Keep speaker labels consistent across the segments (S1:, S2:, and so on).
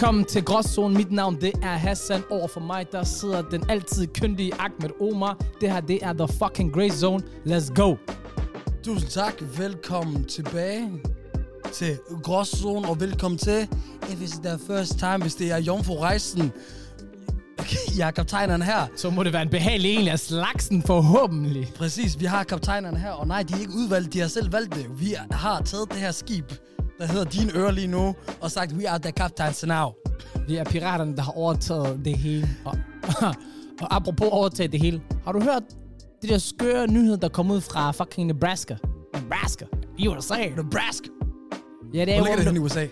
S1: Velkommen til Gråzone. Mit navn det er Hassan. Over for mig der sidder den altid kyndige Ahmed Omar. Det her det er The Fucking Grey Zone. Let's go.
S2: Tusind tak. Velkommen tilbage til Gråzone, og velkommen til, if it's the first time, hvis det er Jomfru Rejsen. Jeg er kaptajneren her.
S1: Så må det være en behagelig en af slagsen forhåbentlig.
S2: Præcis, vi har kaptajnerne her, og nej, de er ikke udvalgt, de har selv valgt det. Vi har taget det her skib, der hedder Din Øre lige nu, og sagt, we are the captains now.
S1: Vi er piraterne, der har overtaget det hele. Og, og apropos overtaget det hele. Har du hørt de der skøre nyheder, der kom ud fra fucking Nebraska? Nebraska? I USA?
S2: Nebraska.
S1: Ja, det er
S2: Hvor ligger det
S1: jo...
S2: hen i USA?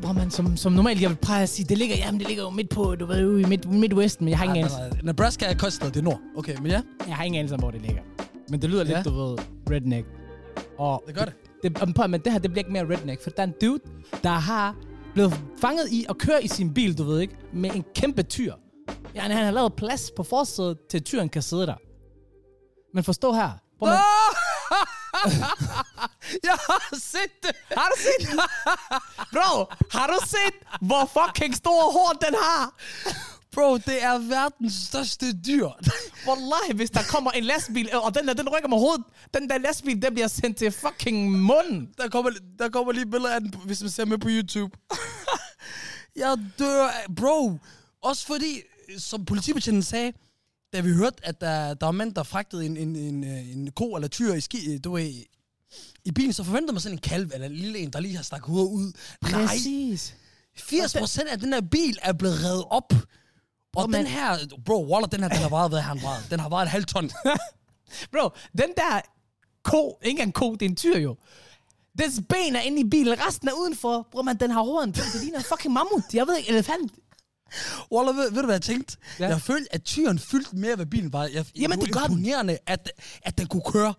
S1: Hvor man som, som normalt, jeg vil pleje at sige, det ligger, jamen, det ligger jo midt på, du ved, ude i midt, Midwest, men jeg har ingen anelse.
S2: Nebraska er kostet, det er nord. Okay, men ja,
S1: Jeg har ingen anelse om, hvor det ligger. Men det lyder
S2: Ja.
S1: lidt, du ved, redneck. Og
S2: det gør det
S1: det, om- men det her, det bliver ikke mere redneck, for der er en dude, der har blevet fanget i at køre i sin bil, du ved ikke, med en kæmpe tyr. Ja, han har lavet plads på forsædet, til tyren kan sidde der. Men forstå her. Prøv, man,
S2: Jeg har set det.
S1: har du set Bro, har du set, hvor fucking stor hår den har?
S2: Bro, det er verdens største dyr.
S1: Wallahi, hvis der kommer en lastbil, og den der, den rykker med hovedet, den der lastbil, den bliver sendt til fucking munden.
S2: Der kommer, der kommer lige billeder af den, hvis man ser med på YouTube. jeg dør bro. Også fordi, som politibetjenten sagde, da vi hørte, at der, der var mænd, der fragtede en, en, en, øh, en ko eller tyr i, ski, du ved, i bilen, så forventede man sådan en kalv eller en lille en, der lige har stakket hovedet ud. Nej,
S1: Præcis.
S2: 80% af den her bil er blevet revet op. Og
S1: men-
S2: den her, bro, Waller, den her, den har vejet, hvad har den vejet? Den har vejet et halvt ton.
S1: Bro, den der ko, ikke en ko, det er en tyr jo. Dens ben er inde i bilen, resten er udenfor. Bro, man, den har horn. Det ligner en fucking mammut. Jeg ved ikke, elefant.
S2: Waller, ved, ved du, hvad jeg tænkte?
S1: Ja.
S2: Jeg følte, at tyren fyldte mere, hvad bilen var. Jeg,
S1: Jamen, det gør den.
S2: imponerende, at, at den kunne køre.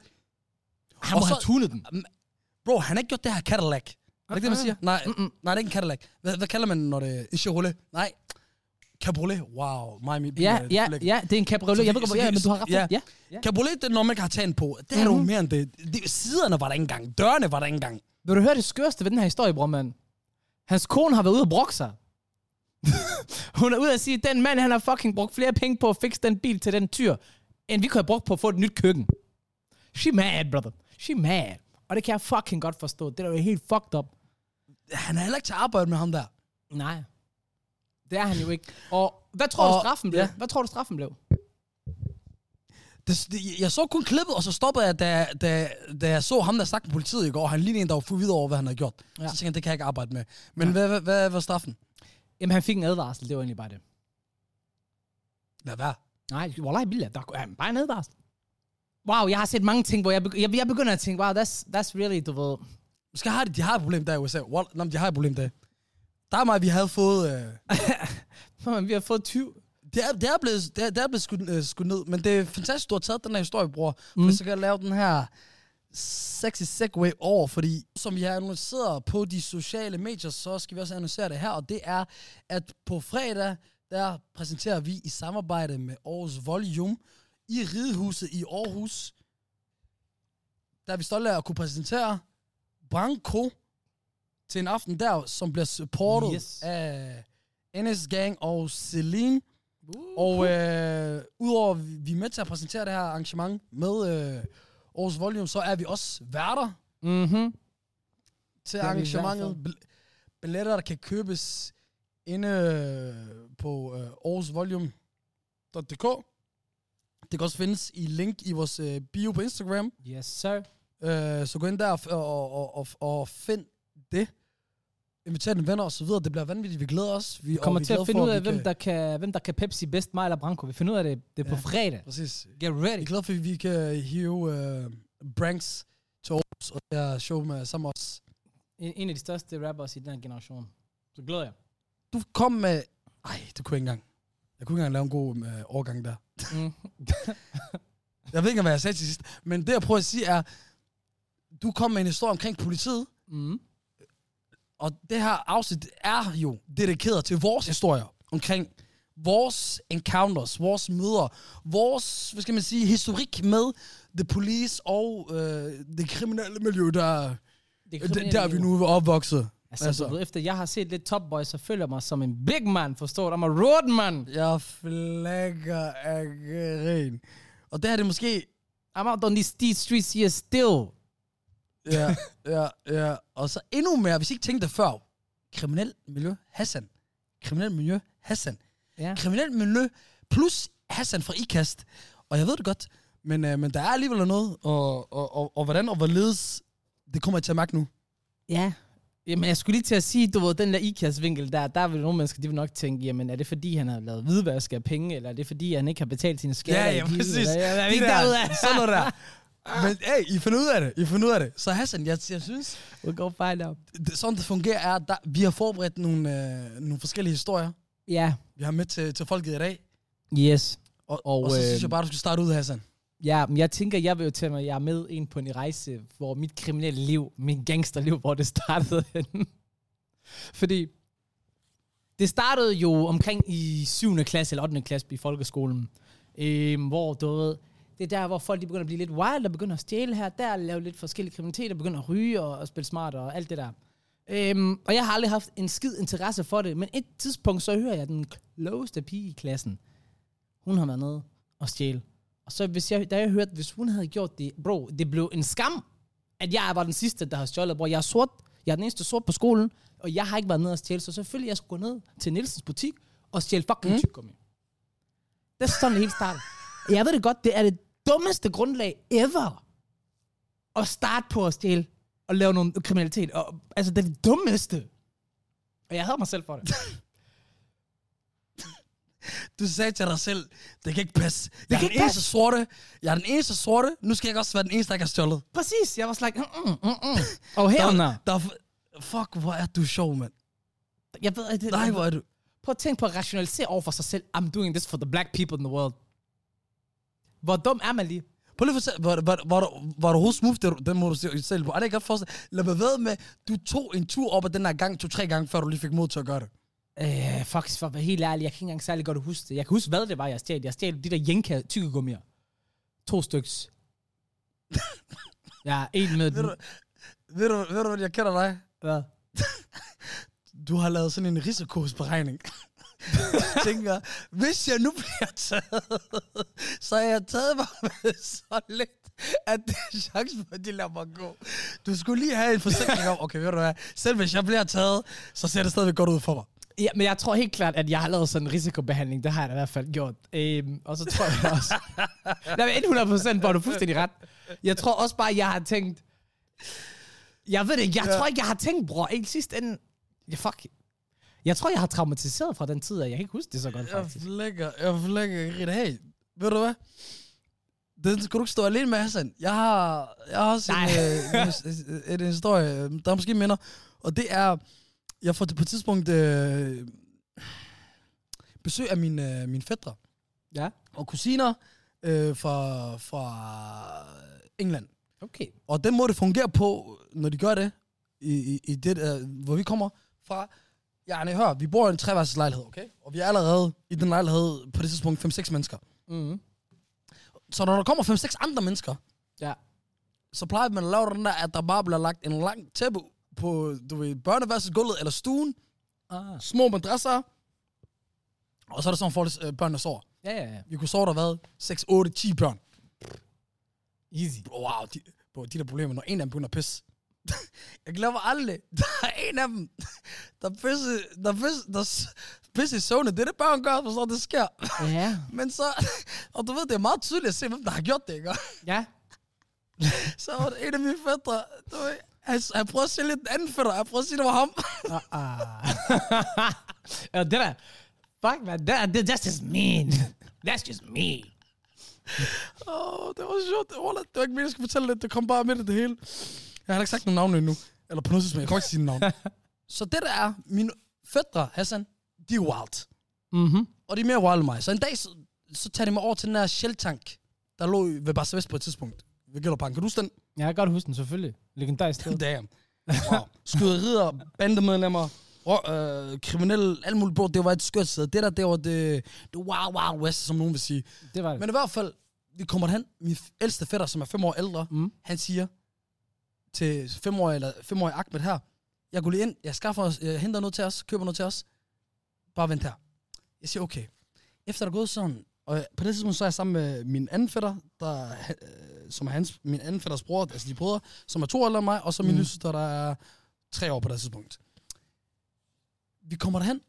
S1: Han må
S2: Og
S1: have
S2: så-
S1: tunet den.
S2: Bro, han har ikke gjort det her Cadillac. Er det ikke det, man siger? Nej, mm-mm. nej, det er ikke en Cadillac. Hvad, hvad kalder man, når det er en Chevrolet? Nej, Cabriolet. Wow, bil
S1: Ja, ja, ja, det er en cabriolet. Jeg ved godt, hvor- ja, men du har ret.
S2: ja.
S1: Ja, ja.
S2: Cabriolet, det er når man kan have tagen på. Det er mm-hmm. jo mere end det. det. Siderne var der ikke engang. Dørene var der ikke engang.
S1: Vil du høre det skørste ved den her historie, bror, mand? Hans kone har været ude og brokke sig. Hun er ude at sige, at den mand, han har fucking brugt flere penge på at fikse den bil til den tyr, end vi kunne have brugt på at få et nyt køkken. She mad, brother. She mad. Og det kan jeg fucking godt forstå. Det er jo helt fucked up.
S2: Han er heller ikke til at arbejde med ham der.
S1: Nej. Det er han jo ikke. Og hvad tror du
S2: Og-
S1: straffen blev?
S2: ja.
S1: Hvad tror du straffen blev?
S2: Det, det, jeg så kun klippet, og så stoppede jeg, da, da, da jeg så ham, der snakkede med politiet i går. Han lignede en, der var forvirret over, hvad han havde gjort.
S1: Ja.
S2: Så tænkte jeg, det kan jeg ikke arbejde med. Men ja. hvad, hvad, hvad var straffen?
S1: Jamen, han fik en advarsel. Det var egentlig bare det.
S2: Lad være.
S1: Nej, wallahi billah. Der er bare en advarsel. Wow, jeg har set mange ting, hvor jeg, begy- jeg, jeg begynder at tænke, wow, that's, that's really, du ved...
S2: Måske har de, de har et problem der i USA. Well, de har et problem der. Der er mig, vi havde fået... Øh,
S1: vi har fået 20...
S2: det, er, det er blevet, det er, det er blevet skudt, øh, skudt ned, men det er fantastisk, du har taget den her historie, bror. Mm. For så kan jeg lave den her sexy segway over, fordi som vi har annonceret på de sociale medier, så skal vi også annoncere det her, og det er, at på fredag, der præsenterer vi i samarbejde med Aarhus Volume i Ridehuset i Aarhus, der er vi stolte af at kunne præsentere Branko til en aften der, som bliver supportet
S1: Yes.
S2: af NS Gang og Celine. Og øh, udover at vi er med til at præsentere det her arrangement med øh, Aarhus Volume, så er vi også værter
S1: Mhm.
S2: til
S1: Det
S2: arrangementet. Bil- Billetter, der kan købes inde øh, på øh, aarhusvolume.dk. Det kan også findes i link i vores øh, bio på Instagram.
S1: Yes, sir.
S2: Øh, så gå ind der og, og, og, og find det. Inviter dine venner og så videre. Det bliver vanvittigt. Vi glæder os. Vi
S1: Vi kommer
S2: vi
S1: til at finde
S2: for,
S1: ud af, hvem
S2: kan-
S1: der, kan, hvem der kan Pepsi bedst, mig eller Branko. Vi finder ud af det, det er på
S2: Ja.
S1: fredag.
S2: Præcis.
S1: Get
S2: Jeg
S1: ready.
S2: er glad for, at vi kan hive øh, Branks til Aarhus og det her show med sammen os.
S1: En, en af de største rappers i den her generation. Så glæder jeg.
S2: Du kom med... Ej, det kunne jeg ikke engang. Jeg kunne ikke engang lave en god øh, overgang der.
S1: Mm.
S2: Jeg ved ikke, hvad jeg sagde til sidst. Men det, jeg prøver at sige, er... Du kom med en historie omkring politiet,
S1: Mm.
S2: Og det her afsnit er jo dedikeret til vores historier omkring vores encounters, vores møder, vores, hvad skal man sige, historik med the police og øh, det kriminelle miljø, der,
S1: Det
S2: der, der er vi nu opvokset.
S1: Altså,
S2: Altså-.
S1: Du ved, efter jeg har set lidt Top Boy, så føler jeg mig som en big man, forstår du? I'm a road man.
S2: Jeg flækker af grin. Og det her det er måske...
S1: I'm out on these streets here still.
S2: Ja, ja, ja. Og så endnu mere, hvis I ikke tænkte før. Kriminel miljø, Hassan. Kriminel miljø, Hassan.
S1: Ja.
S2: Kriminel miljø plus Hassan fra IKAST. Og jeg ved det godt, men, øh, men der er alligevel noget, og, og, og, og hvordan og hvorledes, det kommer jeg til at mærke nu.
S1: Ja. Jamen, jeg skulle lige til at sige, du ved, den der IKAS-vinkel der, der vil nogle mennesker, de vil nok tænke, jamen, er det fordi, han har lavet hvidvask af penge, eller er det fordi, han ikke har betalt sine skatter? i givet, eller- Jeg er
S2: De
S1: ikke
S2: der-
S1: derude af.
S2: Sådan noget der. Men hey, I finder ud af det. I finder ud af det. Så Hassan, jeg, jeg synes,
S1: We'll go find out.
S2: det, sådan det fungerer er, at der, vi har forberedt nogle, øh, nogle forskellige historier.
S1: Ja.
S2: Vi har med til, til folket i dag.
S1: Yes.
S2: Og,
S1: Og,
S2: og, så synes
S1: øh,
S2: jeg bare, du skal starte ud, Hassan.
S1: Ja, men jeg tænker, jeg vil jo tage mig, jeg er med ind på en rejse, hvor mit kriminelle liv, min gangsterliv, hvor det startede henne. Fordi det startede jo omkring i 7. klasse eller 8. klasse i folkeskolen, øhm, hvor du ved, det er der, hvor folk de begynder at blive lidt wild, og begynder at stjæle her, der lave lidt forskellige kriminalitet, og begynder at ryge og, og spille smart og alt det der. Øhm, og jeg har aldrig haft en skid interesse for det, men et tidspunkt, så hører jeg den klogeste pige i klassen. Hun har været nede og stjæle. Og så hvis jeg, da jeg hørte, hvis hun havde gjort det, bro, det blev en skam, at jeg var den sidste, der har stjålet. Bro, jeg er sort, jeg er den eneste sort på skolen, og jeg har ikke været nede og stjæle, så selvfølgelig jeg skulle gå ned til Nielsens butik og stjæle fucking mm. tyggegummi. Det er sådan, det hele startede. Jeg ved det godt, det er det dummeste grundlag ever at starte på at stjæle og lave noget kriminalitet. Og, altså, det er det dummeste. Og jeg havde mig selv for det.
S2: Du sagde til dig selv, det kan ikke passe. Jeg er
S1: kan
S2: den
S1: ikke
S2: eneste sorte. Jeg er den eneste sorte. Nu skal jeg også være den eneste, der ikke har stjålet.
S1: Præcis, jeg var sådan like, mm, mm, mm, mm. Og her,
S2: Der, der, er fuck, hvor er du sjov, mand.
S1: jeg ved, at det,
S2: Nej, hvor er du...
S1: Prøv at tænke på at rationalisere over for sig selv. I'm doing this for the black people in the world. Hvor dum er man lige?
S2: Prøv lige var, var, var, du, var du overhovedet smooth, det, den må du se- selv på. Er det ikke godt forstå? Lad mig ved med, du tog en tur op ad den her gang, to-tre gange, før du lige fik mod til at gøre det.
S1: Øh, faktisk for at være helt ærlig, jeg kan ikke engang særlig godt huske det. Jeg kan huske, hvad det var, jeg stjal. Jeg stjal de der Jenka tykkegummier. To styks. ja, en med
S2: Ved
S1: den.
S2: du, ved du, ved du, hvad jeg kender dig?
S1: Hvad?
S2: Du har lavet sådan en risikosberegning. Tænker, hvis jeg nu bliver taget, så har jeg taget mig med så lidt, at det er chancen for, at de lader mig gå. Du skulle lige have en forsikring om, okay, ved du hvad, selv hvis jeg bliver taget, så ser det stadigvæk godt ud for mig.
S1: Ja, men jeg tror helt klart, at jeg har lavet sådan en risikobehandling. Det har jeg da i hvert fald gjort. Øhm, og så tror jeg også... Nej, men 100 procent var du fuldstændig ret. Jeg tror også bare, jeg har tænkt... Jeg ved det ikke. Jeg
S2: Ja.
S1: tror ikke, jeg har tænkt, bror. Ikke sidst ende... Ja, fuck. Jeg tror, jeg har traumatiseret fra den tid, og jeg kan ikke huske det så godt,
S2: Jeg
S1: faktisk.
S2: flækker, jeg flækker rigtig. Hey, ved du hvad? Den skal du ikke stå alene med, Hassan. Jeg har, jeg har også en,
S1: Nej.
S2: øh, en, en, en historie, der er måske minder. Og det er, jeg får på et tidspunkt øh, besøg af mine, øh, mine fædre
S1: Ja.
S2: og kusiner øh, fra, fra England.
S1: Okay.
S2: Og den måde, det fungerer på, når de gør det, i, i, i det, øh, hvor vi kommer fra. Ja, nej, hør, vi bor i en treværelses lejlighed, okay? Og vi er allerede i den lejlighed på det tidspunkt 5-6 mennesker.
S1: Mm-hmm.
S2: Så når der kommer 5-6 andre mennesker,
S1: Ja.
S2: så plejer man at lave den der, at der bare bliver lagt en lang tæppe på, du ved, børneværelsesgulvet eller stuen,
S1: Ah.
S2: små madrasser, og så er der sådan, for øh, børnene sover.
S1: Ja, ja, ja.
S2: Vi kunne sove der, hvad? 6, 8, 10 børn.
S1: Easy.
S2: Wow, de, bro, de der problemer, når en af dem begynder at pisse. Jeg glemmer aldrig, der er en af dem, der pisse, der pisse, der pisse i søvne. Det er det, børn gør, for så det sker.
S1: Ja.
S2: Men så, og du ved, det er meget tydeligt at se, hvem der har gjort det, ikke?
S1: Ja.
S2: Så var det en af mine fædre, du ved, han, han prøvede at sælge den anden fætter, han prøvede at sige, det var ham.
S1: Ah. ja, det der... Fuck, man. That, that, that's just mean. That's just me.
S2: Åh, oh, det var sjovt. Det var, det var ikke meningen, jeg skulle fortælle det. Det kom bare midt i det hele. Jeg har ikke sagt nogen navne endnu. Eller på noget tidspunkt. Jeg kan ikke sige navn. så det der er, mine fædre, Hassan, de er wild.
S1: Mhm.
S2: Og de er mere wild end mig. Så en dag, så, så tager de mig over til den der Shell-tank, der lå ved Barca Vest på et tidspunkt. Ved Gellerparken. Kan du huske den?
S1: Jeg kan godt huske den, selvfølgelig. Legendarisk sted.
S2: Damn. Wow. Skyderier, bandemedlemmer, rå, øh, kriminelle, alt muligt bro. Det var et skørt sted. Det der, det var det, det wow, wow west, som nogen vil sige.
S1: Det var det.
S2: Men i hvert fald, vi kommer derhen. Min ældste fætter, som er fem år ældre,
S1: Mm.
S2: han siger til femårige, eller femårige Ahmed her, Jeg går lige ind, jeg skaffer os, jeg henter noget til os, køber noget til os. Bare vent her. Jeg siger, okay. Efter der er gået sådan, og på det tidspunkt så er jeg sammen med min anden fætter, der, øh, som er hans, min anden fætters bror, altså de brødre, som er to ældre end mig, og så min
S1: Mm.
S2: lillesøster, der er tre år på det tidspunkt. Vi kommer derhen,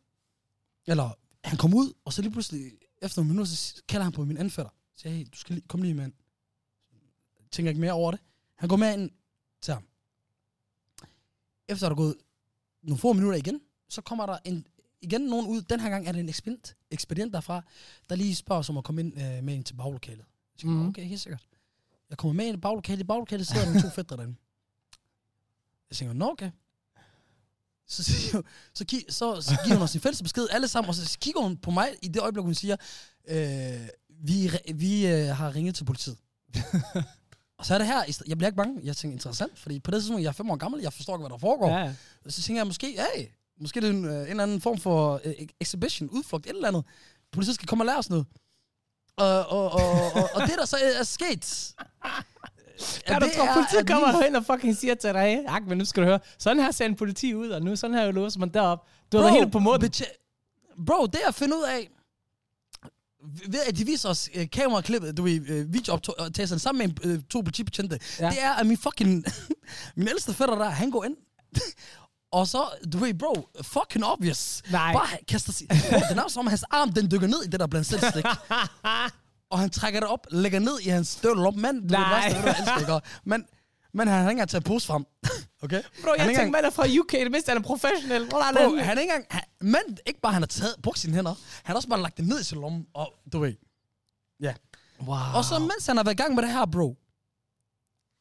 S2: eller han kommer ud, og så lige pludselig, efter nogle minutter, så kalder han på min anden fætter. Så siger, hey, du skal lige, komme lige med ind. Tænker ikke mere over det. Han går med ind til ham. Efter der er gået nogle få minutter igen, så kommer der en, igen nogen ud. Den her gang er det en ekspedient, ekspedient derfra, der lige spørger os om at komme ind øh, med ind til baglokalet.
S1: Mhm.
S2: mm. okay, helt sikkert. Jeg kommer med ind i baglokalet. I baglokalet sidder der to fætter derinde. Jeg tænker, nå okay. Så, siger, så, gi- så, så giver hun os en fælles besked alle sammen, og så kigger hun på mig i det øjeblik, hun siger, øh, vi, vi øh, har ringet til politiet. og så er det her, jeg bliver ikke bange, jeg tænker interessant, fordi på det tidspunkt, jeg er fem år gammel, jeg forstår ikke, hvad der foregår.
S1: Ja,
S2: så tænker jeg måske, hey, måske det er en, øh, en eller anden form for øh, exhibition, udflugt, et eller andet. Politiet skal komme og lære os noget. Og, og, og, og, og det, der så er sket...
S1: Ja, du tror,
S2: er,
S1: politiet kommer
S2: min-
S1: hen og fucking siger til dig, hey, ak, men nu skal du høre, sådan her ser en politi ud, og nu sådan her låser man derop. Du har været helt på måden.
S2: Bro, det at finde ud af, ved at de viser os uh, kameraklippet, du ved, uh, videooptagelsen sammen med uh, to politibetjente,
S1: Ja.
S2: det er, at min fucking, min ældste fætter der, han går ind, og så, du ved, bro, fucking obvious.
S1: Nej.
S2: Bare kaster sig, det er som, at hans arm, den dykker ned i det der blandt selv slik. og han trækker det op, lægger ned i hans støvler. Mand, du
S1: Nej.
S2: er det værste, det du elsker? Men, men han har ikke engang taget pose frem. Okay?
S1: Bro, jeg
S2: han
S1: tænkte, man er fra UK, det mindste han er professionel.
S2: Bro,
S1: den?
S2: han er ikke engang... Han, men ikke bare, han har taget, brugt sine hænder. Han har også bare lagt det ned i sin lomme, og du ved. Ja.
S1: Wow.
S2: Og så mens han har været i gang med det her, bro.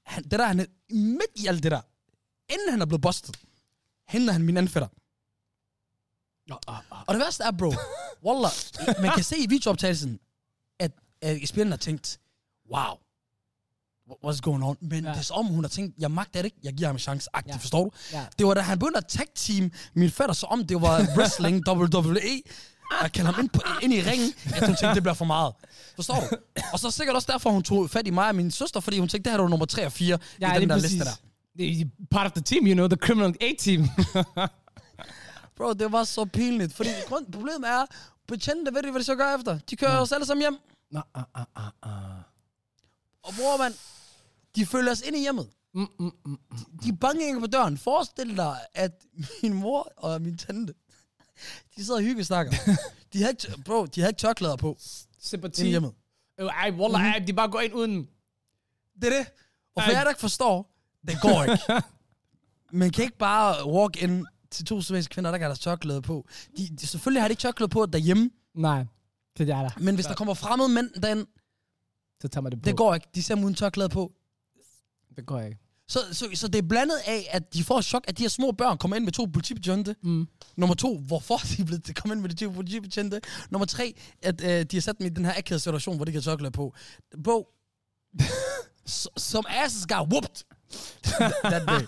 S2: Han, det der, han er midt i alt det der. Inden han er blevet bustet, henter han min anden fætter. Og det værste er, bro, Wallah, man kan se i videooptagelsen, at, at Esbjørn har tænkt, wow, what's going on? Men
S1: Ja.
S2: ja. det er som om, hun har tænkt, jeg magter det ikke, jeg giver ham en chance, agtigt,
S1: Ja.
S2: ja. forstår du?
S1: Ja.
S2: Det var da han begyndte at tag team min fætter, så om det var wrestling, WWE, at kalde ham ind, på, ind i ringen, at hun tænkte, det bliver for meget. Forstår du? Og så sikkert også derfor, hun tog fat i mig og min søster, fordi hun tænkte, det her var nummer 3 og 4
S1: Ja,
S2: i den
S1: er
S2: der
S1: præcis.
S2: liste der.
S1: Det er part of the team, you know, the criminal A-team.
S2: Bro, det var så pinligt, fordi grund, problemet er, betjente ved de, hvad de så gør efter. De kører os alle sammen hjem.
S1: Nå, ah, ah, ah, ah.
S2: Og bror, man, de følger os ind i hjemmet.
S1: Mm, mm, mm.
S2: De banker ikke på døren. Forestil dig, at min mor og min tante, de sidder og hyggesnakker. De har ikke, bro, de har ikke tørklæder på
S1: Sympati.
S2: ind i hjemmet.
S1: Øh, Ej, wallah, ej, de bare går ind uden.
S2: Det er det. Og for
S1: Ej.
S2: jer, der ikke forstår, det går ikke. Man kan ikke bare walk in til to svenske kvinder, der ikke har deres tørklæde på. De, de, selvfølgelig har de ikke tørklæde på derhjemme,
S1: Nej, det er der.
S2: men hvis der kommer fremmede mænd den,
S1: Så tager man det på.
S2: det går ikke. De ser dem uden tørklæde på.
S1: Det går ikke.
S2: Så, så, så det er blandet af, at de får chok, at de her små børn kommer ind med to politibetjente.
S1: Mm.
S2: Nummer to, hvorfor de er blevet kommet ind med de to politibetjente. Nummer tre, at øh, de har sat dem i den her akavede situation, hvor de kan tørklæde på. Bro, s- som asses got whooped that day.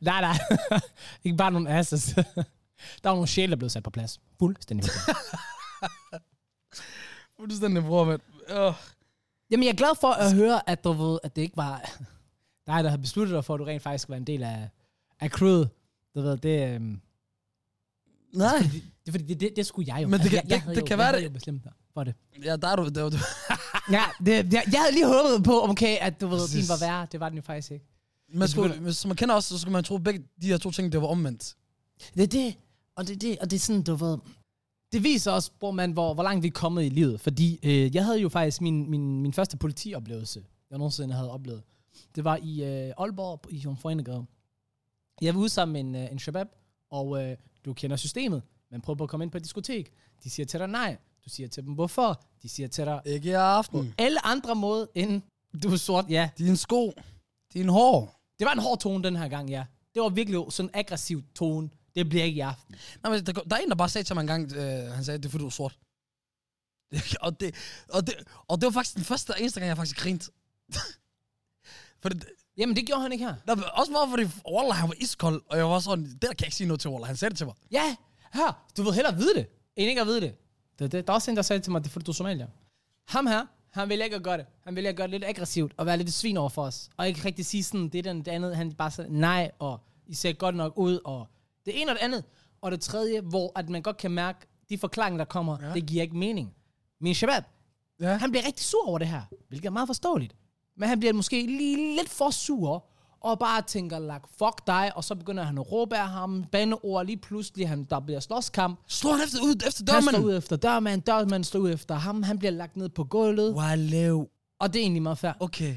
S1: Nej, nej. ikke bare nogle asses. der var nogle sjæle, der blev sat på plads. Fuldstændig.
S2: Fuldstændig, bror, mand. Uh.
S1: Jamen, jeg er glad for at høre, at du ved, at det ikke var dig, der havde besluttet dig for, at du rent faktisk var en del af, af crewet. Du ved, det, øhm,
S2: Nej.
S1: det, det, fordi det, det, det skulle jeg jo.
S2: Men det kan-
S1: jeg, jeg
S2: det- det
S1: jo,
S2: kan
S1: jeg
S2: være, det-
S1: jo bestemt dig for det.
S2: Ja, der er du. Der, er du.
S1: Ja, det, jeg, jeg havde lige håbet på, okay, at du ved, din var værre. Det var den jo faktisk ikke.
S2: Man skulle, hvis man kender også, så skulle man tro, at begge de her to ting, det var omvendt.
S1: Det er det, og det er det, og det er sådan, du ved... Det viser også, bror man, hvor, hvor langt vi er kommet i livet. Fordi øh, jeg havde jo faktisk min, min, min første politioplevelse, jeg nogensinde havde oplevet. Det var i øh, Aalborg i Jomfruenegade. Jeg var ude sammen med en, øh, en shabab, og øh, du kender systemet. Man prøver på at komme ind på et diskotek. De siger til dig nej. Du siger til dem, hvorfor? De siger til dig,
S2: Ikke i aften.
S1: alle andre måder end du er sort, ja.
S2: Din sko. Din hår.
S1: Det var en hård tone den her gang, ja. Det var virkelig sådan en aggressiv tone. Det bliver ikke i aften.
S2: Nej, men der, der er en, der bare sagde til mig en gang, øh, han sagde, det er fordi, du er sort. og, det, og, det, og det var faktisk den første og eneste gang, jeg faktisk grinte. For det,
S1: Jamen, det gjorde han ikke her.
S2: der, var også bare fordi, Wallah, han var iskold, og jeg var sådan, det der kan jeg ikke sige noget til Wallah. Han sagde det til mig.
S1: Ja, her. Du vil hellere vide det, end ikke at vide det. det, det. Der er også en, der sagde til mig, det er fordi, du er somalier. Ham her, han vil ikke at gøre det. Han vil ikke gøre det lidt aggressivt og være lidt svin over for os. Og ikke rigtig sige sådan, det er den det andet. Han bare sagde nej, og I ser godt nok ud, og det ene og det andet. Og det tredje, hvor at man godt kan mærke, de forklaringer, der kommer, ja. Det giver ikke mening. Min shabab,
S2: Ja.
S1: han bliver rigtig sur over det her, hvilket er meget forståeligt. Men han bliver måske lige lidt for sur, og bare tænker, like, fuck dig, og så begynder han at råbe af ham, bandeord, lige pludselig, han, der bliver slåskamp.
S2: Slår han efter, ud efter
S1: Han
S2: dørmanden?
S1: slår ud efter dørmanden, dørmanden slår ud efter ham, han bliver lagt ned på gulvet,
S2: Wow.
S1: og det er egentlig meget fair.
S2: Okay.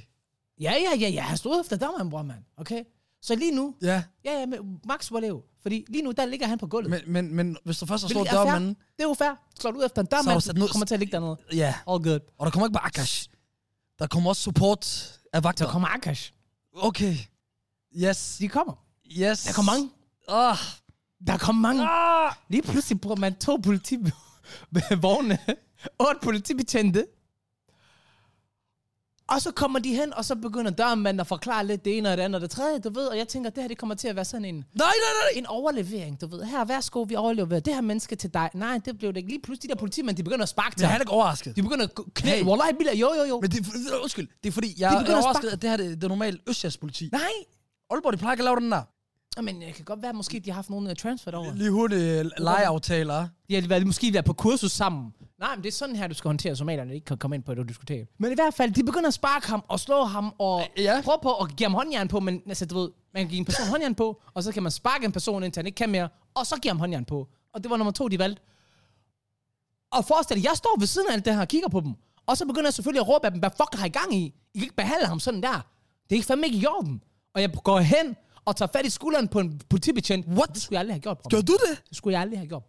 S1: Ja, ja, ja, ja, han slår ud efter dørmanden, bror, mand. Okay? Så lige nu,
S2: Ja,
S1: ja, ja, Max Walev, fordi lige nu, der ligger han på gulvet.
S2: men, men, men hvis du først har slået dørmanden...
S1: Det er jo fair. Slår du ud efter en dørmand,
S2: du
S1: så
S2: ned-
S1: kommer til at ligge dernede.
S2: Ja,
S1: All good.
S2: og der kommer ikke bare Akash. Der kommer også support af vagter.
S1: Så kommer Akash.
S2: Okay. Yes.
S1: De kommer.
S2: Yes.
S1: Der kommer mange.
S2: Oh.
S1: Der kommer mange. Lige pludselig bruger man to politivogne, otte politibetjente. Og så kommer de hen, og så begynder dørmanden at forklare lidt det ene og det andet og det tredje, du ved. Og jeg tænker, det her det kommer til at være sådan en,
S2: Nej, nej, nej.
S1: en overlevering, du ved. Her, værsgo, vi overlever det her menneske til dig. Nej, det blev det ikke. Lige pludselig, de der politimænd, de begynder at sparke til
S2: Jeg er
S1: ham.
S2: ikke overrasket.
S1: De begynder at gå- knæ.
S2: Hey.
S1: Wallahi, billah, jo, jo, jo.
S2: Men det, er- undskyld, det er fordi, jeg
S1: De
S2: er
S1: begynder at
S2: overrasket, at det her det, det er normalt Østjyllands politi.
S1: Nej.
S2: Aalborg, de plejer ikke at lave den der.
S1: Men det kan godt være, måske de har haft nogle uh, transfer over.
S2: Lige hurtigt legeaftaler.
S1: De har været, måske været på kursus sammen. Nej, men det er sådan her, du skal håndtere somalierne, ikke kan komme ind på et diskotek. Men i hvert fald, de begynder at sparke ham og slå ham og
S2: Ja.
S1: prøve på at give ham håndjern på, men altså, du ved, man kan give en person håndjern på, og så kan man sparke en person, indtil han ikke kan mere, og så give ham håndjern på. Og det var nummer to, de valgte. Og forestil dig, jeg står ved siden af alt det her og kigger på dem, og så begynder jeg selvfølgelig at råbe af dem, hvad fuck har I gang i? I kan ikke behandle ham sådan der. Det er ikke fandme ikke i orden. Og jeg går hen og tager fat i skulderen på en politibetjent.
S2: What?
S1: Det skulle jeg aldrig have gjort, bror.
S2: Du det?
S1: Det skulle jeg aldrig have gjort.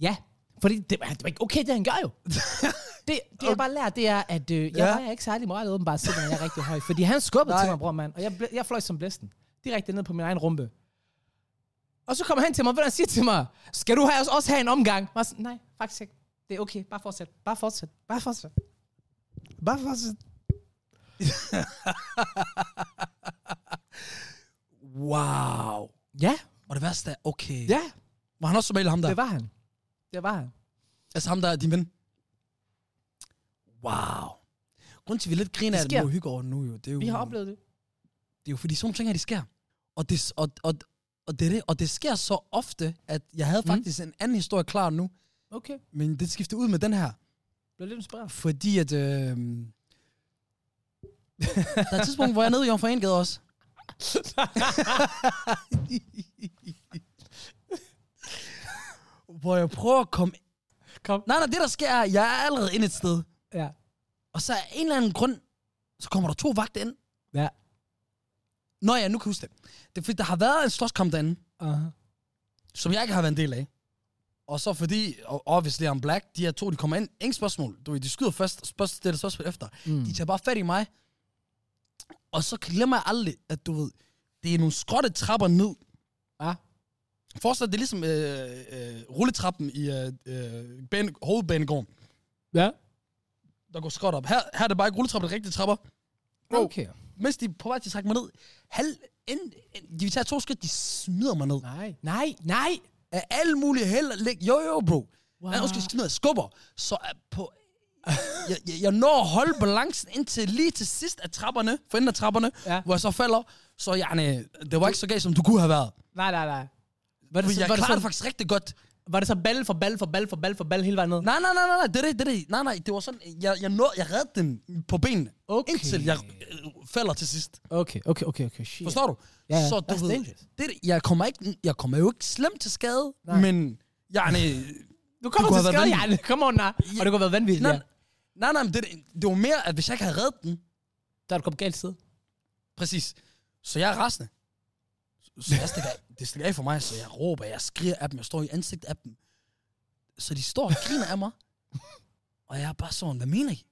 S1: Ja, fordi det, det var ikke okay, det han gør jo. det, det jeg bare lært, det er, at øh, jeg
S2: Ja.
S1: vejer ikke særlig meget åbenbart, selvom jeg er rigtig høj. Fordi han skubbede
S2: Nej.
S1: til mig, bror mand. Og jeg, jeg fløj som blæsten. Direkte ned på min egen rumpe. Og så kommer han til mig, og han siger til mig, skal du have, også have en omgang? Og jeg var sådan, nej, faktisk ikke. Det er okay, bare fortsæt. Bare fortsæt. Bare fortsæt. Bare fortsæt.
S2: Wow.
S1: Ja,
S2: Og det værste er, okay.
S1: ja,
S2: Var han også som ham der?
S1: det var han. Det var han.
S2: Altså ham der er din ven? Wow. Grunden til, at vi lidt griner
S1: Det
S2: af det og hygger over det nu, jo, det er jo,
S1: Vi har oplevet det.
S2: det er jo fordi sådan nogle ting her, de sker. Og det, og, og, og, det, er det, og det sker så ofte, at jeg havde
S1: Mm.
S2: faktisk en anden historie klar nu,
S1: Okay,
S2: men det skifter ud med den her.
S1: blev lidt inspireret.
S2: Fordi at... Øh, der er et tidspunkt, hvor jeg er nede i Anegade også. Hvor jeg prøver at komme...
S1: Kom.
S2: Nej, nej, det der sker er, jeg er allerede inde et sted.
S1: Ja.
S2: Og så af en eller anden grund, så kommer der to vagter ind.
S1: Ja.
S2: Nå ja, nu kan jeg huske det. Det er fordi, der har været en slåskamp derinde,
S1: Uh-huh.
S2: som jeg ikke har været en del af. Og så fordi, og obviously I'm black, de her to, de kommer ind, ingen spørgsmål. Du ved, de skyder først, spørgsmål, stiller spørgsmål efter.
S1: Mm.
S2: De tager bare fat i mig. Og så glemmer jeg aldrig, at du ved, det er nogle skråtte trapper ned.
S1: Ja.
S2: Forestil dig, det er ligesom øh, øh, rulletrappen i øh, øh, bane, hovedbanegården,
S1: Ja.
S2: der går skråt op. Her, her er det bare ikke rulletrapper, det er rigtige trapper. Bro,
S1: Okay.
S2: mens de er på vej til at trække mig ned, halv, ind, de vil tage to skridt, de smider mig ned.
S1: Nej, nej, nej.
S2: Af alle mulige held. Jo, jo, bro. Wow.
S1: Wow.
S2: Jeg skal smider skubber. Så er på... jeg, jeg, jeg når at holde balancen indtil lige til sidst af trapperne, for enden af trapperne,
S1: Ja.
S2: hvor jeg så falder. Så yani, det var ikke så galt, som du kunne have været.
S1: Nej, nej, nej. Var det, så,
S2: jeg
S1: var,
S2: klarede det
S1: så,
S2: faktisk rigtig godt.
S1: var det så ball for ball for ball for ball for ball hele vejen ned?
S2: Nej, nej, nej, nej, nej, det er det, det er det. Nej, nej, det var sådan, jeg, jeg, nåede, jeg reddede den på benene,
S1: Okay.
S2: indtil jeg øh, falder til sidst.
S1: Okay, okay, okay, okay. Shit.
S2: Forstår du?
S1: Ja.
S2: Så du ved,
S1: dangerous.
S2: det, jeg, kommer ikke, jeg kommer jo ikke slemt til skade,
S1: Nej.
S2: men yani,
S1: Du kommer
S2: kunne
S1: til skade, ja. Come on, nej. Og det kunne have været vanvittigt,
S2: nej,
S1: ja.
S2: Nej, nej, men det, det var mere, at hvis jeg ikke havde reddet den,
S1: Der er du kommet galt sted.
S2: Præcis. Så jeg er rasende. Så jeg stikker, af- det stikker af for mig, så jeg råber, jeg skriger af dem, jeg står i ansigtet af dem. Så de står og griner af mig. Og jeg er bare sådan, hvad mener I?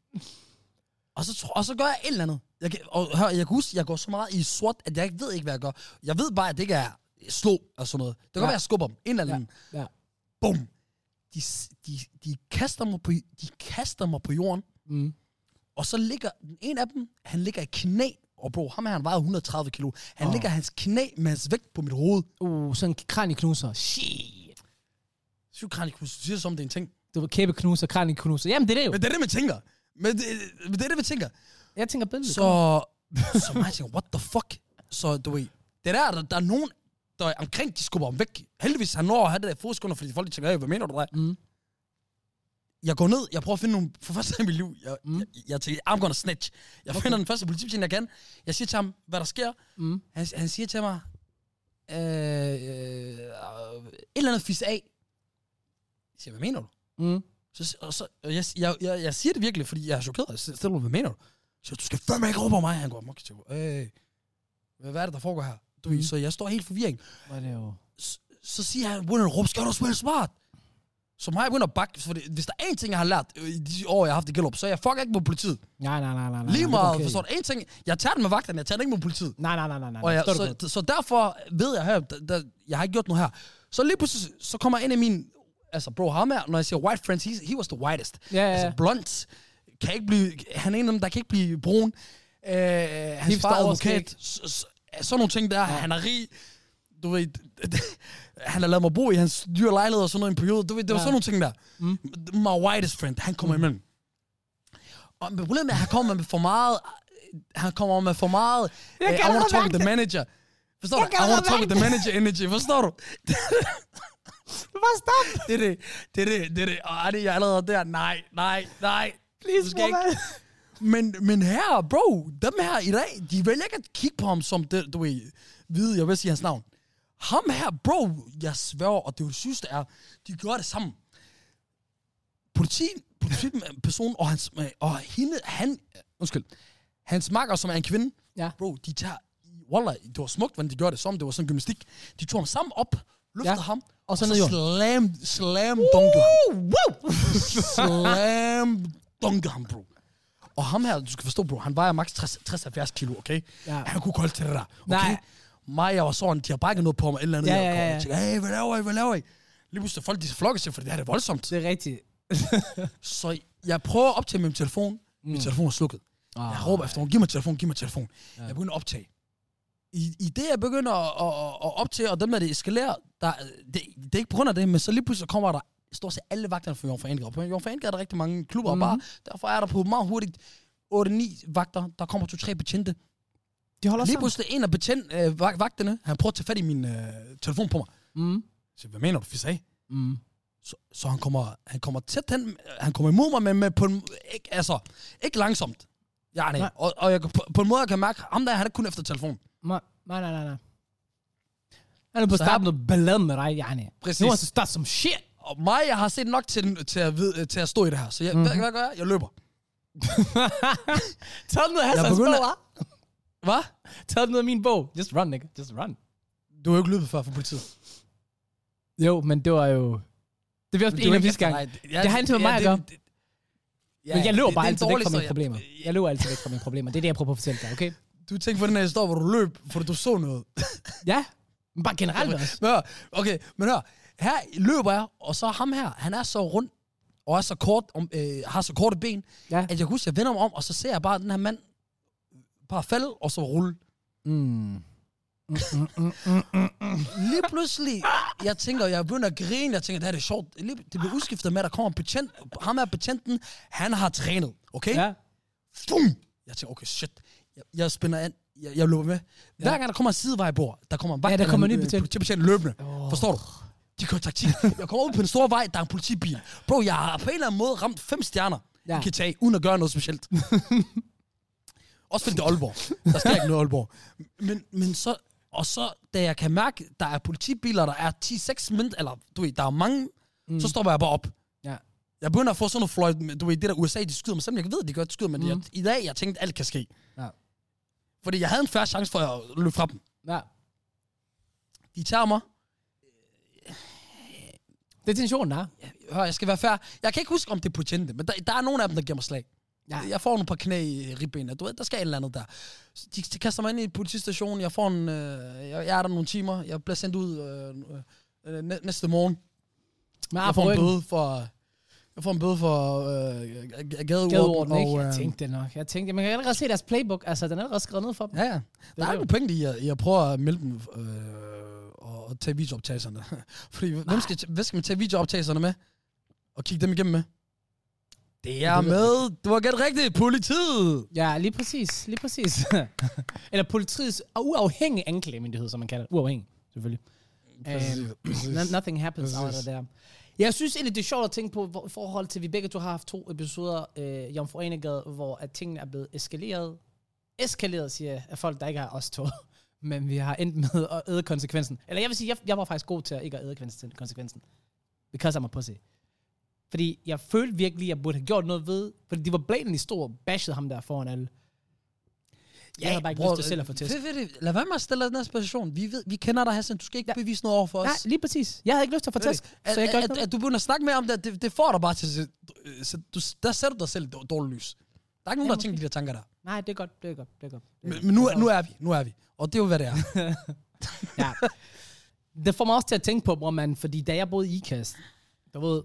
S2: Og så, og så gør jeg et eller andet. Jeg, kan- og hør, jeg kan huske, jeg går så meget i sort, at jeg ikke ved ikke, hvad jeg gør. Jeg ved bare, at det ikke er slå og sådan noget. Det kan
S1: Ja.
S2: ja. være, at jeg skubber dem. En eller anden.
S1: Ja.
S2: Bum. De, de, de, kaster mig på, de kaster mig på jorden.
S1: Mm.
S2: Og så ligger den ene af dem, han ligger i knæ. Og bro, ham her, han vejer 130 kilo. Han oh. ligger hans knæ med hans vægt på mit hoved.
S1: Uh, sådan en kranieknuser. Shit.
S2: Psykranikus, du siger som det er en ting.
S1: Du var kæbeknuser, kranieknuser. Jamen, det er det jo.
S2: Men det er det, man tænker. Men det, men det er det, man tænker.
S1: Jeg tænker billedet.
S2: Så, så mig tænker, what the fuck? Så du ved, det der, der, der er nogen der er omkring, de skubber ham væk. Heldigvis han når at have det der fodskunder, fordi folk de tænker, hey, hvad mener du der?
S1: Mm.
S2: Jeg går ned, jeg prøver at finde nogle, for første gang i mit liv, jeg,
S1: Mm.
S2: jeg, jeg tænker, I'm gonna snitch. Jeg okay. finder den første politibetjent, jeg kan. Jeg siger til ham, hvad der sker.
S1: Mm.
S2: Han, han siger til mig, øh, øh, et eller andet fis af. Jeg siger, hvad mener du?
S1: Mm.
S2: Så, og så, og jeg, jeg, jeg, jeg siger det virkelig, fordi jeg er chokeret. Jeg stiller hvad mener du? Så du skal fandme ikke råbe på mig. Han går, okay, øh, hvad, hvad er det, der foregår her? Du,
S1: Mm.
S2: Så jeg står helt forvirring.
S1: Var det jo...
S2: Så, så siger han, at råbe, skal du spille smart? Så mig begynder at bakke, for hvis der er en ting, jeg har lært øh, i de år, jeg har haft i Gellerup, så er jeg fuck ikke med politiet.
S1: Nej, nej, nej, nej. nej.
S2: Lige
S1: det er
S2: meget,
S1: okay.
S2: forstår du? En ting, jeg tager den med vagterne, jeg tager den ikke med politiet.
S1: Nej, nej, nej, nej. nej.
S2: Og jeg,
S1: godt?
S2: så, så derfor ved jeg her, der, der, jeg har ikke gjort noget her. Så lige pludselig, så kommer en af mine, altså bro, ham her, når jeg siger white friends, he, he was the whitest.
S1: Ja, ja, ja.
S2: Altså blunt, kan ikke blive, han er en af dem, der kan ikke blive brun. Øh, hans
S1: Hipster
S2: far er advokat. Så, så, sådan nogle ting der, han er rig. Du ved, han har lavet mig bo i hans dyre lejlighed og sådan noget i en periode. Du ved, det var
S1: Ja.
S2: sådan nogle ting der.
S1: Mm.
S2: My whitest friend, han kommer mm. imellem. Og problemet er, at han kommer med for meget, han kommer med for meget,
S1: Jeg
S2: uh, I
S1: kan
S2: want to talk with the manager. Forstår
S1: Jeg
S2: du?
S1: kan
S2: I want to talk with the manager energy, forstår du?
S1: Bare stop!
S2: Det er det, det er det, det er det. Og er det jeg er allerede der? Nej, nej, nej.
S1: Please,
S2: Du skal ikke. Men, men her, bro, dem her i dag, de vælger ikke at kigge på ham som, det, du ved, vide, jeg vil sige hans navn. Ham her, bro, jeg sværger, og det er jo det sygeste er, de gør det sammen. Politi, politiperson og, hans, og hende, han, undskyld, hans makker, som er en kvinde,
S1: Ja.
S2: bro, de tager, wallah, det var smukt, hvordan de gjorde det som, det var sådan gymnastik. De tog ham sammen op, løftede
S1: Ja.
S2: ham,
S1: Og så i jorden.
S2: slam, slam, dunkede ham.
S1: Woo!
S2: Slam dunkede ham, bro. Og ham her, du skal forstå, bro, han vejer maks 60-70 kilo, okay?
S1: Ja.
S2: Han kunne kolde til det der, okay?
S1: Nej.
S2: Mig, jeg var sådan, de har bare ikke noget på mig, et eller andet.
S1: Ja, ja, ja.
S2: Jeg tænkte, hey, hvad laver I, hvad laver I? Lige pludselig folk, de flokker sig, for det her er voldsomt.
S1: Det er rigtigt.
S2: Så jeg prøver at optage min telefon. Mm. Min telefon er slukket.
S1: Oh,
S2: Jeg råber efter nogen, giv mig telefon, giv mig telefon. Ja. Jeg begynder at optage. I, I det, jeg begynder at, at, at optage, og dem, der det eskalerer, der, det, det er ikke på grund af det, men så lige pludselig kommer der stort set alle vagterne for Jørgen Foreninger. På Jørgen Foreninger er der rigtig mange klubber, mm-hmm. og bare, derfor er der på meget hurtigt 8-9 vagter, der kommer to-tre betjente.
S1: De holder
S2: Lige pludselig en af betjent, øh, vag- vagterne, han prøver at tage fat i min øh, telefon på mig.
S1: Mm.
S2: Så hvad mener du, Fis af?
S1: Mm.
S2: Så, så han kommer, han kommer tæt hen, han kommer imod mig, men med på en, ikke, altså, ikke langsomt. Ja, nej.
S1: Nej.
S2: Og, og jeg, på, på, en måde, jeg kan mærke, ham der, han er kun efter telefon.
S1: Nej, nej, nej, nej. Han er på
S2: Så
S1: start
S2: her-
S1: noget ballade med dig, Janne.
S2: Præcis.
S1: Nu har du start som shit.
S2: Og mig, jeg har set nok til, til, at, vide, til at stå i det her. Så jeg,
S1: Mhm.
S2: mm-hmm. hvad, hvad gør jeg? Jeg løber.
S1: Tag den ud af
S2: Jeg
S1: Hassans bog,
S2: begynder-
S1: hva'?
S2: Hvad?
S1: Tag den ud af min bog. Just run, nigga. Just run.
S2: Du har jo ikke løbet før for politiet.
S1: Jo, men det var jo... Det var også en af de gange.
S2: Ja,
S1: Det har intet med mig at gøre.
S2: Ja,
S1: Men jeg løber
S2: det-
S1: bare
S2: det er
S1: altid væk fra mine problemer. Jeg løber altid væk fra mine problemer. Det er det, jeg prøver på at fortælle dig, okay?
S2: Du tænker på den her historie, hvor du løb, fordi du så noget.
S1: Ja. Men bare generelt også.
S2: Men hør, okay, men hør. Her løber jeg, og så ham her, han er så rund, og er så kort, om, øh, har så korte ben,
S1: Ja.
S2: at jeg kan huske, jeg vender mig om, og så ser jeg bare den her mand bare falde, og så rulle.
S1: Mm.
S2: Lige pludselig, jeg tænker, jeg begynder at grine, jeg tænker, det her det er sjovt. Det bliver udskiftet med, at der kommer en betjent, ham er betjenten, han har trænet, okay?
S1: Ja.
S2: Fum! Jeg tænker, okay, shit. Jeg, jeg spænder an, jeg, jeg løber med. Hver gang der kommer en sidevejbord, der kommer en vagt,
S1: Ja, der kommer en ny
S2: øh,
S1: betjent.
S2: politibetjent løbende.
S1: Åh.
S2: Forstår du? De kører taktik. Jeg kommer ud på en stor vej, der er en politibil. Bro, jeg har på en eller anden måde ramt fem stjerner.
S1: Ja.
S2: Kan tage, uden at gøre noget specielt. Også fordi det er Aalborg. Der sker ikke noget Aalborg. Men, men så, og så, da jeg kan mærke, der er politibiler, der er 10-6 mindre, eller du ved, der er mange, mm. så stopper jeg bare op.
S1: Ja.
S2: Jeg begynder at få sådan noget fløjt, du ved, det der USA, de skyder mig, selvom jeg ved, de gør, de skyder, men
S1: Mm.
S2: mm. jeg, i dag, jeg tænkte, alt kan ske.
S1: Ja.
S2: Fordi jeg havde en færre chance for at løbe fra dem.
S1: Ja.
S2: De tager mig.
S1: Det er tensionen, der er.
S2: Hør, jeg skal være fair. Jeg kan ikke huske, om det er potente, men der, der er nogle af dem, der giver mig slag.
S1: Ja.
S2: Jeg får nogle par knæ i ribbenene. Du ved, der skal et eller andet der. De, de kaster mig ind i politistationen. Jeg får en... Øh, jeg, jeg er der nogle timer. Jeg bliver sendt ud øh, øh, næ- næste morgen.
S1: Men
S2: Jeg får en bøde for... Jeg får en bøde for øh, gadeorden.
S1: Gadeorden, ikke? Jeg
S2: øh,
S1: tænkte det nok. Jeg tænkte, man kan allerede se deres playbook. Altså, den er allerede skrevet ned for dem.
S2: Ja, ja. Der er
S1: det.
S2: ikke pointe i, at jeg prøver at melde dem øh, og, og tage videooptagelserne. Fordi hvem skal, hvad skal man tage videooptagelserne med? Og kigge dem igennem med? Det er med, du har gæt rigtigt, politiet!
S1: Ja, lige præcis. Lige præcis. Eller politiets uafhængige anklagemyndighed, som man kalder det. Uafhængig. Selvfølgelig.
S2: Præcis,
S1: Um,
S2: præcis.
S1: no- nothing happens out
S2: Præcis.
S1: of there. Jeg synes egentlig, det er sjovt at tænke på, i forhold til, at vi begge to har haft to episoder, øh, Jomfru Enegade, hvor at tingene er blevet eskaleret. Eskaleret, siger jeg, af folk, der ikke er os to. Men vi har endt med at æde konsekvensen. Eller jeg vil sige, jeg, jeg var faktisk god til at ikke at æde konsekvensen-. Because I'm a pussy. Fordi jeg følte virkelig, at jeg burde have gjort noget ved, fordi de var blatantly stor bashed ham der foran alle. Jeg havde bare ikke lyst til selv at få test.
S2: Ved, ved, det, lad være med at stille dig den her situation. Vi, ved, vi kender dig, Hassan. Du skal ikke bevise noget over for os.
S1: Nej, lige præcis. Jeg havde ikke lyst til at få test, så jeg
S2: at, at, du begynder at snakke mere om det, det, det får dig bare til øh, så du, der sætter du dig selv i dårligt lys. Der er ikke nogen,
S1: Ja,
S2: der tænker de der tanker der.
S1: Nej, det er godt, det er godt, det er godt. Det er
S2: Men, men nu,
S1: er
S2: nu er vi, nu er vi. Og det er jo, hvad det er.
S1: ja. Det får mig også til at tænke på, bror man, fordi da jeg boede i IKAST, du ved,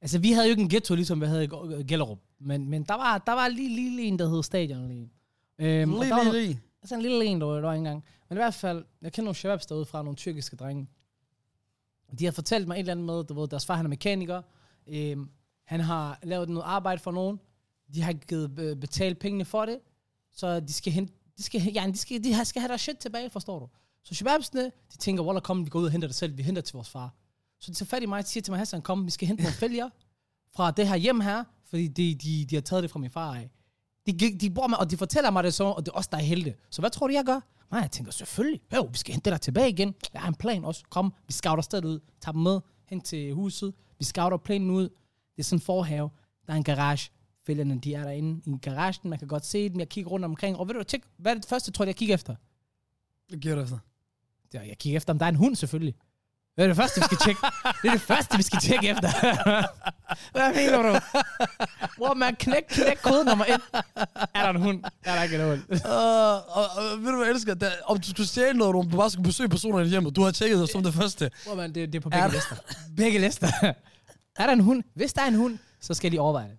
S1: altså vi havde jo ikke en ghetto, ligesom vi havde i Gellerup, men, men der var, der var lige, lige en, der hed Stadion lige. Øhm,
S2: Lige,
S1: der var
S2: lige.
S1: Altså en lille en, der var, der var engang. Men i hvert fald, jeg kender nogle shababs derude fra, nogle tyrkiske drenge. De har fortalt mig et eller andet med, du ved, deres far han er mekaniker. Øhm, han har lavet noget arbejde for nogen. De har givet øh, betalt pengene for det. Så de skal hente, de skal, ja, de skal, de skal have deres shit tilbage, forstår du? Så shababsene, de tænker, Wallah, kom, vi går ud og henter det selv. Vi henter til vores far. Så de tager fat i mig og siger til mig, Hassan, kom, vi skal hente nogle fælger fra det her hjem her, fordi de, de, de har taget det fra min far af. De, de, de med, og de fortæller mig det så, og det er også der er helte. Så hvad tror du, jeg gør? Nej, jeg tænker selvfølgelig. Jo, vi skal hente det der tilbage igen. Jeg har en plan også. Kom, vi scouter stedet ud. Tager dem med hen til huset. Vi scouter planen ud. Det er sådan en forhave. Der er en garage. Fælderne, de er derinde i garagen. Man kan godt se dem. Jeg kigger rundt omkring. Og ved du, tjek, hvad er det første, tror jeg, jeg kigger efter?
S2: Det giver det efter.
S1: Ja, jeg kigger efter, om der er en hund, selvfølgelig. Det er det første, vi skal tjekke. Det er det første, vi skal tjekke efter. Hvad mener du? Hvor man knæk, knæk kode nummer et. Er der en hund? Er der ikke en hund?
S2: Uh, og, og, ved du hvad jeg elsker? Der, om du skulle stjæle noget, og du bare skulle besøge personer i hjemmet, du har tjekket det som det første.
S1: Hvor man, det, det er på
S2: Er
S1: begge
S2: der-
S1: lister. Begge lister. er der en hund? Hvis der er en hund, så skal de overveje det.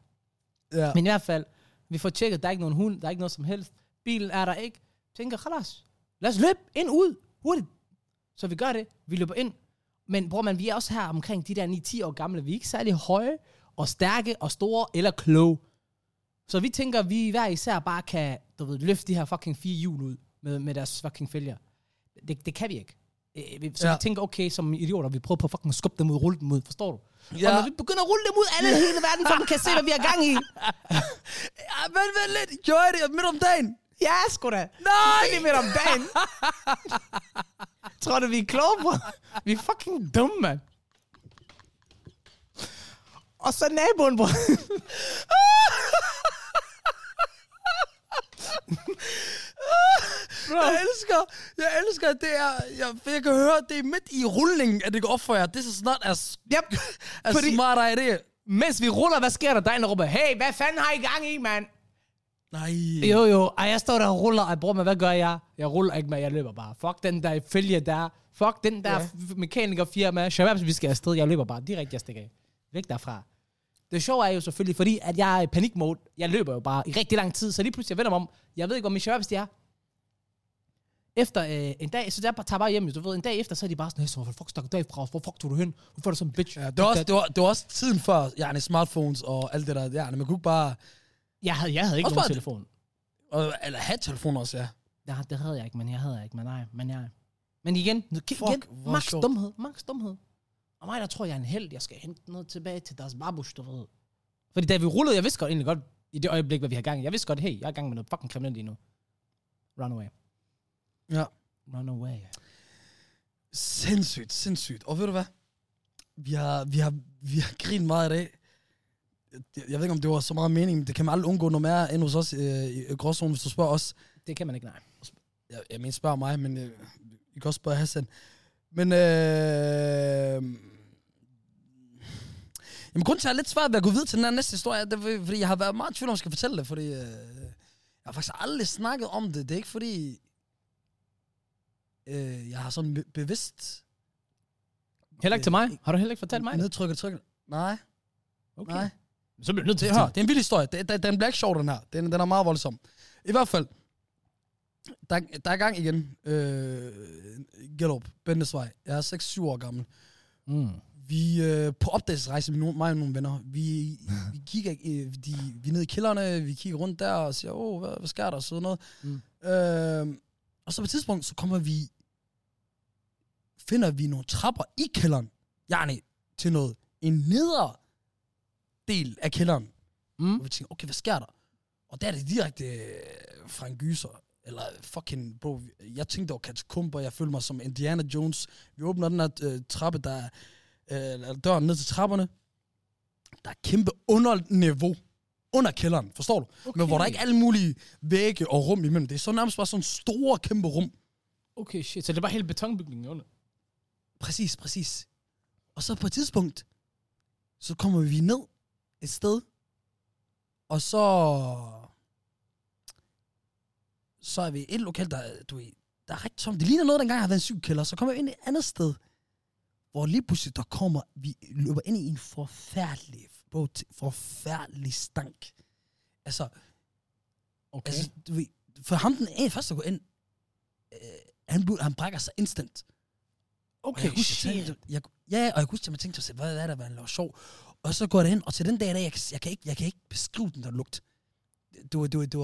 S2: Ja.
S1: Men i hvert fald, vi får tjekket, der er ikke nogen hund, der er ikke noget som helst. Bilen er der ikke. Tænker, khalas. Lad os løbe ind, ud, hurtigt. Så vi gør det. Vi løber ind. Men bror man, vi er også her omkring de der 9-10 år gamle. Vi er ikke særlig høje og stærke og store eller kloge. Så vi tænker, at vi hver især bare kan du ved, løfte de her fucking fire hjul ud med, med deres fucking fælger. Det, det kan vi ikke. Øh, Så
S2: Ja.
S1: vi tænker, okay, som idioter, vi prøver på at fucking skubbe dem ud, rulle dem ud, forstår du? Ja. Og når vi begynder at rulle dem ud, alle i hele verden, så man kan se, hvad vi har gang i.
S2: ja men vent lidt. Gjorde jeg det midt om dagen?
S1: Ja, sgu da.
S2: Nej!
S1: Lige midt om dagen. Tror du, vi er kloge, bro? Vi er fucking dumme, mand. Og så naboen, bro.
S2: Jeg elsker, jeg elsker, at det er, jeg, jeg kan høre, at det er midt i rulningen, at det går op for jer. This is not as,
S1: Yep.
S2: as
S1: Fordi-
S2: smart idea.
S1: Mens vi ruller, hvad sker der? Der er en, der råber, hey, hvad fanden har I gang i, mand?
S2: Nej.
S1: Jo, jo. Og jeg står der og ruller, og bror, men hvad gør jeg? Jeg ruller ikke med, jeg løber bare. Fuck den der følge der. Fuck den der
S2: Ja.
S1: ja. mekanikerfirma. Shababs, vi skal afsted. Jeg løber bare direkte, jeg stikker af. Væk derfra. Det sjove er jo selvfølgelig, fordi at jeg er i panikmode. Jeg løber jo bare i rigtig lang tid, så lige pludselig jeg vender mig om. Jeg ved ikke, hvor mine shababs de er. Efter øh, en dag, så bare tager bare hjem, du ved, en dag efter, så er de bare sådan, hvor fuck stak du derfra? Hvor fuck tog du hen? Hvorfor er du sådan en bitch?
S2: Ja, det, var også, det, var, det var også tiden før ja, smartphones og alt det der. Ja, man kunne ikke bare...
S1: Jeg havde, jeg havde ikke
S2: Også
S1: nogen telefon.
S2: Og, eller have telefoner også, ja.
S1: Ja, det havde jeg ikke, men jeg havde ikke, men nej, men jeg... Men igen, nu,
S2: Fuck,
S1: igen max
S2: sjovt.
S1: dumhed, max dumhed. Og mig, der tror jeg er en held, jeg skal hente noget tilbage til deres babush, du ved. Fordi da vi rullede, jeg vidste godt egentlig godt, i det øjeblik, hvad vi har gang i. Jeg vidste godt, hey, jeg er i gang med noget fucking kriminelt lige nu. Run away.
S2: Ja.
S1: Run away.
S2: Sindssygt, sindssygt. Og ved du hvad? Vi har, vi har, vi har grinet meget i dag. Jeg, jeg ved ikke, om det var så meget mening, men det kan man aldrig undgå noget mere end hos os øh, i gråzonen, hvis du spørger os.
S1: Det kan man ikke, nej.
S2: Jeg, jeg mener, spørg mig, men øh, I kan også spørge Hassan. Men øh, Jamen, grunden til, at jeg er lidt svært ved at gå videre til den her næste historie, det er, fordi jeg har været meget i tvivl om, at jeg skal fortælle det, fordi øh, jeg har faktisk aldrig snakket om det. Det er ikke fordi, øh, jeg har sådan be- bevidst
S1: Heller ikke til mig. Har du heller ikke fortalt mig det?
S2: nedtrykket trykket. Nej,
S1: Okay.
S2: nej.
S1: Så bliver nødt til
S2: Det,
S1: fortælle.
S2: det er en vild historie. Det, den, den bliver ikke sjov, den her. Den, den er meget voldsom. I hvert fald, der, der er gang igen. Øh, Gellup, Bendesvej. Jeg er 6-7 år gammel.
S1: Mm.
S2: Vi øh, på opdagelsesrejse med nogle, mig og nogle venner. Vi, vi kigger øh, de, vi er nede i kælderne, vi kigger rundt der og siger, åh, hvad, hvad sker der? Sådan noget.
S1: Mm.
S2: Øh, og så på et tidspunkt, så kommer vi finder vi nogle trapper i kælderen. Yani, til noget. En nedre del af kælderen.
S1: Mm.
S2: Og vi tænker, okay, hvad sker der? Og der er det direkte øh, fra en gyser. Eller fucking, bro, jeg tænkte, det var katakomber. Jeg følte mig som Indiana Jones. Vi åbner den her øh, trappe, der er, øh, døren ned til trapperne. Der er kæmpe underniveau under kælderen, forstår du? Okay. Men hvor der ikke er alle mulige vægge og rum imellem. Det er så nærmest bare sådan store, kæmpe rum.
S1: Okay, shit. Så det er bare hele betonbygningen under.
S2: Præcis, præcis. Og så på et tidspunkt, så kommer vi ned et sted, og så så er vi i et lokal, der, du ved, der er rigtig tomt. Det ligner noget, dengang jeg har været i en syg kælder. Så kommer vi ind et andet sted, hvor lige pludselig der kommer, vi løber ind i en forfærdelig, bro, forfærdelig stank. Altså,
S1: Okay.
S2: altså du ved, for ham den ene først at gå ind, øh, han, han brækker sig instant. Og
S1: okay,
S2: jeg husker,
S1: shit.
S2: jeg jeg, ja, og jeg husker, at jeg tænkte, hvad er der, hvad laver sjov? Og så går det hen, og til den dag, i dag, jeg, jeg, kan ikke, jeg kan ikke beskrive den der lugt. Det var, det var, det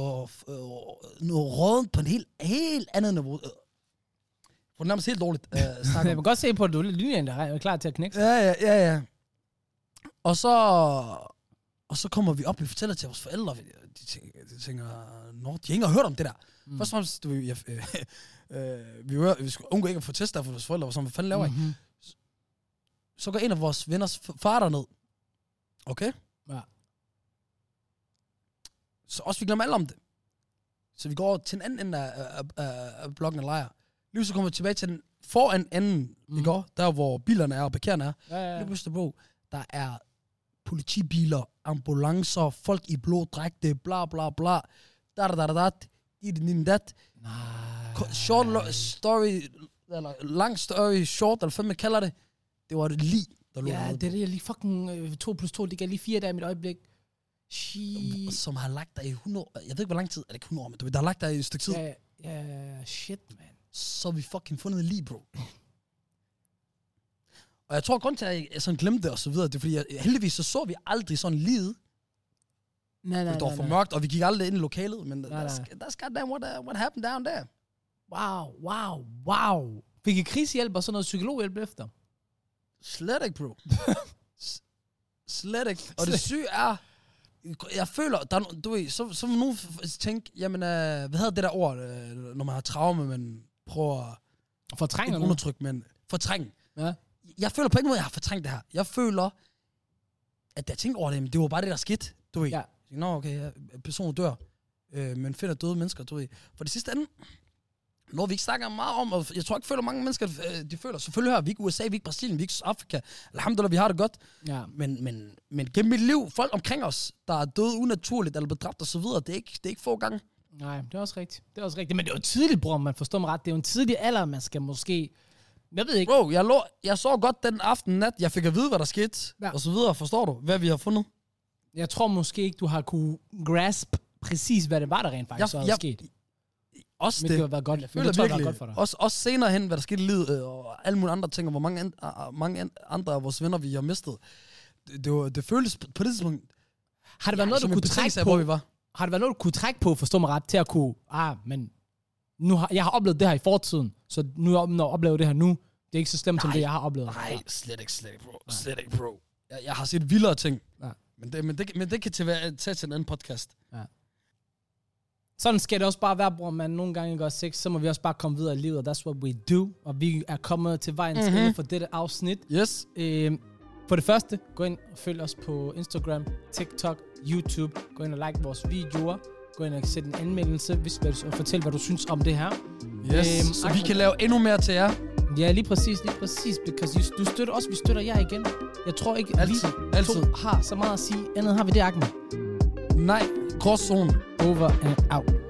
S2: øh, rådent på en helt, helt andet niveau. Øh, Det var nærmest helt dårligt. Øh, snakke
S1: Jeg kan godt se på, at du er linjen, der er klar til at knække
S2: ja, ja, ja, ja. Og så, og så kommer vi op, vi fortæller til vores forældre, de tænker, de tænker Nå, de har ikke hørt om det der. Mm. Først og fremmest, du, jeg, øh, øh, vi, hører, vi skulle undgå ikke at få tester for vores forældre, og sådan, hvad fanden laver I?
S1: Mhm.
S2: så går en af vores venners far derned. Okay?
S1: Ja.
S2: Så også vi glemmer alle om det. Så vi går over til en anden ende af, af, af, af blokken og lejer. Lige så kommer vi tilbage til den foran enden, mm. Går, der hvor bilerne er og parkererne er.
S1: Ja, ja,
S2: Lige
S1: ja.
S2: pludselig, bro, der er politibiler, ambulancer, folk i blå dragte, bla bla bla. Da da da da. Dit, dat. Short story, eller lang story short, eller hvad man kalder det. Det var et lig, der lå
S1: Ja, det er det, jeg lige fucking øh, 2 plus 2, det gav lige 4 dage i mit øjeblik. Shit.
S2: som har lagt der i 100 år. Jeg ved ikke, hvor lang tid. Er det ikke 100 år, men du ved, der har lagt der i et stykke tid.
S1: Ja, ja, ja, shit, man.
S2: Så har vi fucking fundet lige, bro. Og jeg tror, grund til, at jeg sådan glemte det og så videre, det er fordi, jeg, heldigvis så så vi aldrig sådan livet.
S1: Nej, nej,
S2: Det var for
S1: nej.
S2: mørkt, og vi gik aldrig ind i lokalet, men
S1: Nej,
S2: that's, that's goddamn what, uh, what happened down there.
S1: Wow, wow, wow. Fik I krisehjælp og sådan noget psykologhjælp efter?
S2: Slet ikke, bro. Slet ikke. Og det syge er, jeg føler, der er, du ved, så, så nogen tænke, jamen, øh, hvad hedder det der ord, øh, når man har traume, men prøver at
S1: nu?
S2: undertrykke, men fortrænge.
S1: Ja.
S2: Jeg føler på ingen måde, at jeg har fortrængt det her. Jeg føler, at da jeg tænker over det, men det var bare det, der skete. Du ved,
S1: Ja.
S2: Nå, okay, personen dør, øh, men finder døde mennesker, du ved. For det sidste ende, noget vi ikke snakker meget om, og jeg tror ikke, føler mange mennesker, øh, de føler, selvfølgelig her, vi ikke USA, vi ikke Brasilien, vi ikke Afrika, alhamdulillah, vi har det godt,
S1: Ja.
S2: men, men, men gennem mit liv, folk omkring os, der er døde unaturligt, eller blevet dræbt og så videre, det er ikke, det er ikke få gange.
S1: Nej, det er også rigtigt. Det er også rigtigt. Men det er jo tidligt, bror, man forstår mig ret. Det er jo en tidlig alder, man skal måske... Jeg ved ikke.
S2: Bro, jeg, lå, jeg så godt den aften nat, jeg fik at vide, hvad der skete,
S1: Ja.
S2: ja. og så videre, forstår du, hvad vi har fundet?
S1: Jeg tror måske ikke, du har kunne grasp præcis, hvad det var, der rent faktisk
S2: Jeg-
S1: havde
S2: jeg-
S1: sket.
S2: Også
S1: Men
S2: det.
S1: det har været godt.
S2: Jeg føler
S1: det var
S2: virkelig,
S1: godt for dig.
S2: også, også senere hen, hvad der skete i livet, øh, og alle mulige andre ting, og hvor mange, an, mange an, andre af vores venner, vi har mistet. Det, det, var, det føltes på det tidspunkt,
S1: Har det været noget, du kunne trække på?
S2: hvor vi var.
S1: Har det været noget, du kunne trække på, forstå mig ret, til at kunne... Ah, men nu har, jeg har oplevet det her i fortiden, så nu når jeg oplever det her nu, det er ikke så slemt som
S2: Nej.
S1: det, jeg har oplevet.
S2: Nej, slet ikke, slet ikke, bro. Slet ikke, bro. Jeg, jeg har set vildere ting.
S1: Ja.
S2: Men, det, men, det, men det kan til være, tage til en anden podcast.
S1: Sådan skal det også bare være, bror, man. Nogle gange gør sex, så må vi også bare komme videre i livet, og that's what we do. Og vi er kommet til vejens
S2: Mhm.
S1: mm-hmm. ende for dette afsnit.
S2: Yes.
S1: Øh, for det første, gå ind og følg os på Instagram, TikTok, YouTube. Gå ind og like vores videoer. Gå ind og sæt en anmeldelse, hvis, hvad du, og fortæl, hvad du synes om det her.
S2: Yes.
S1: Øhm,
S2: så vi kan lave endnu mere til jer.
S1: Ja, lige præcis, lige præcis. Because du støtter os, vi støtter jer igen. Jeg tror ikke,
S2: Altid.
S1: vi
S2: Altid.
S1: to har så meget at sige. Andet har vi det, Ahmed.
S2: Nej. Gråzone.
S1: Over and out.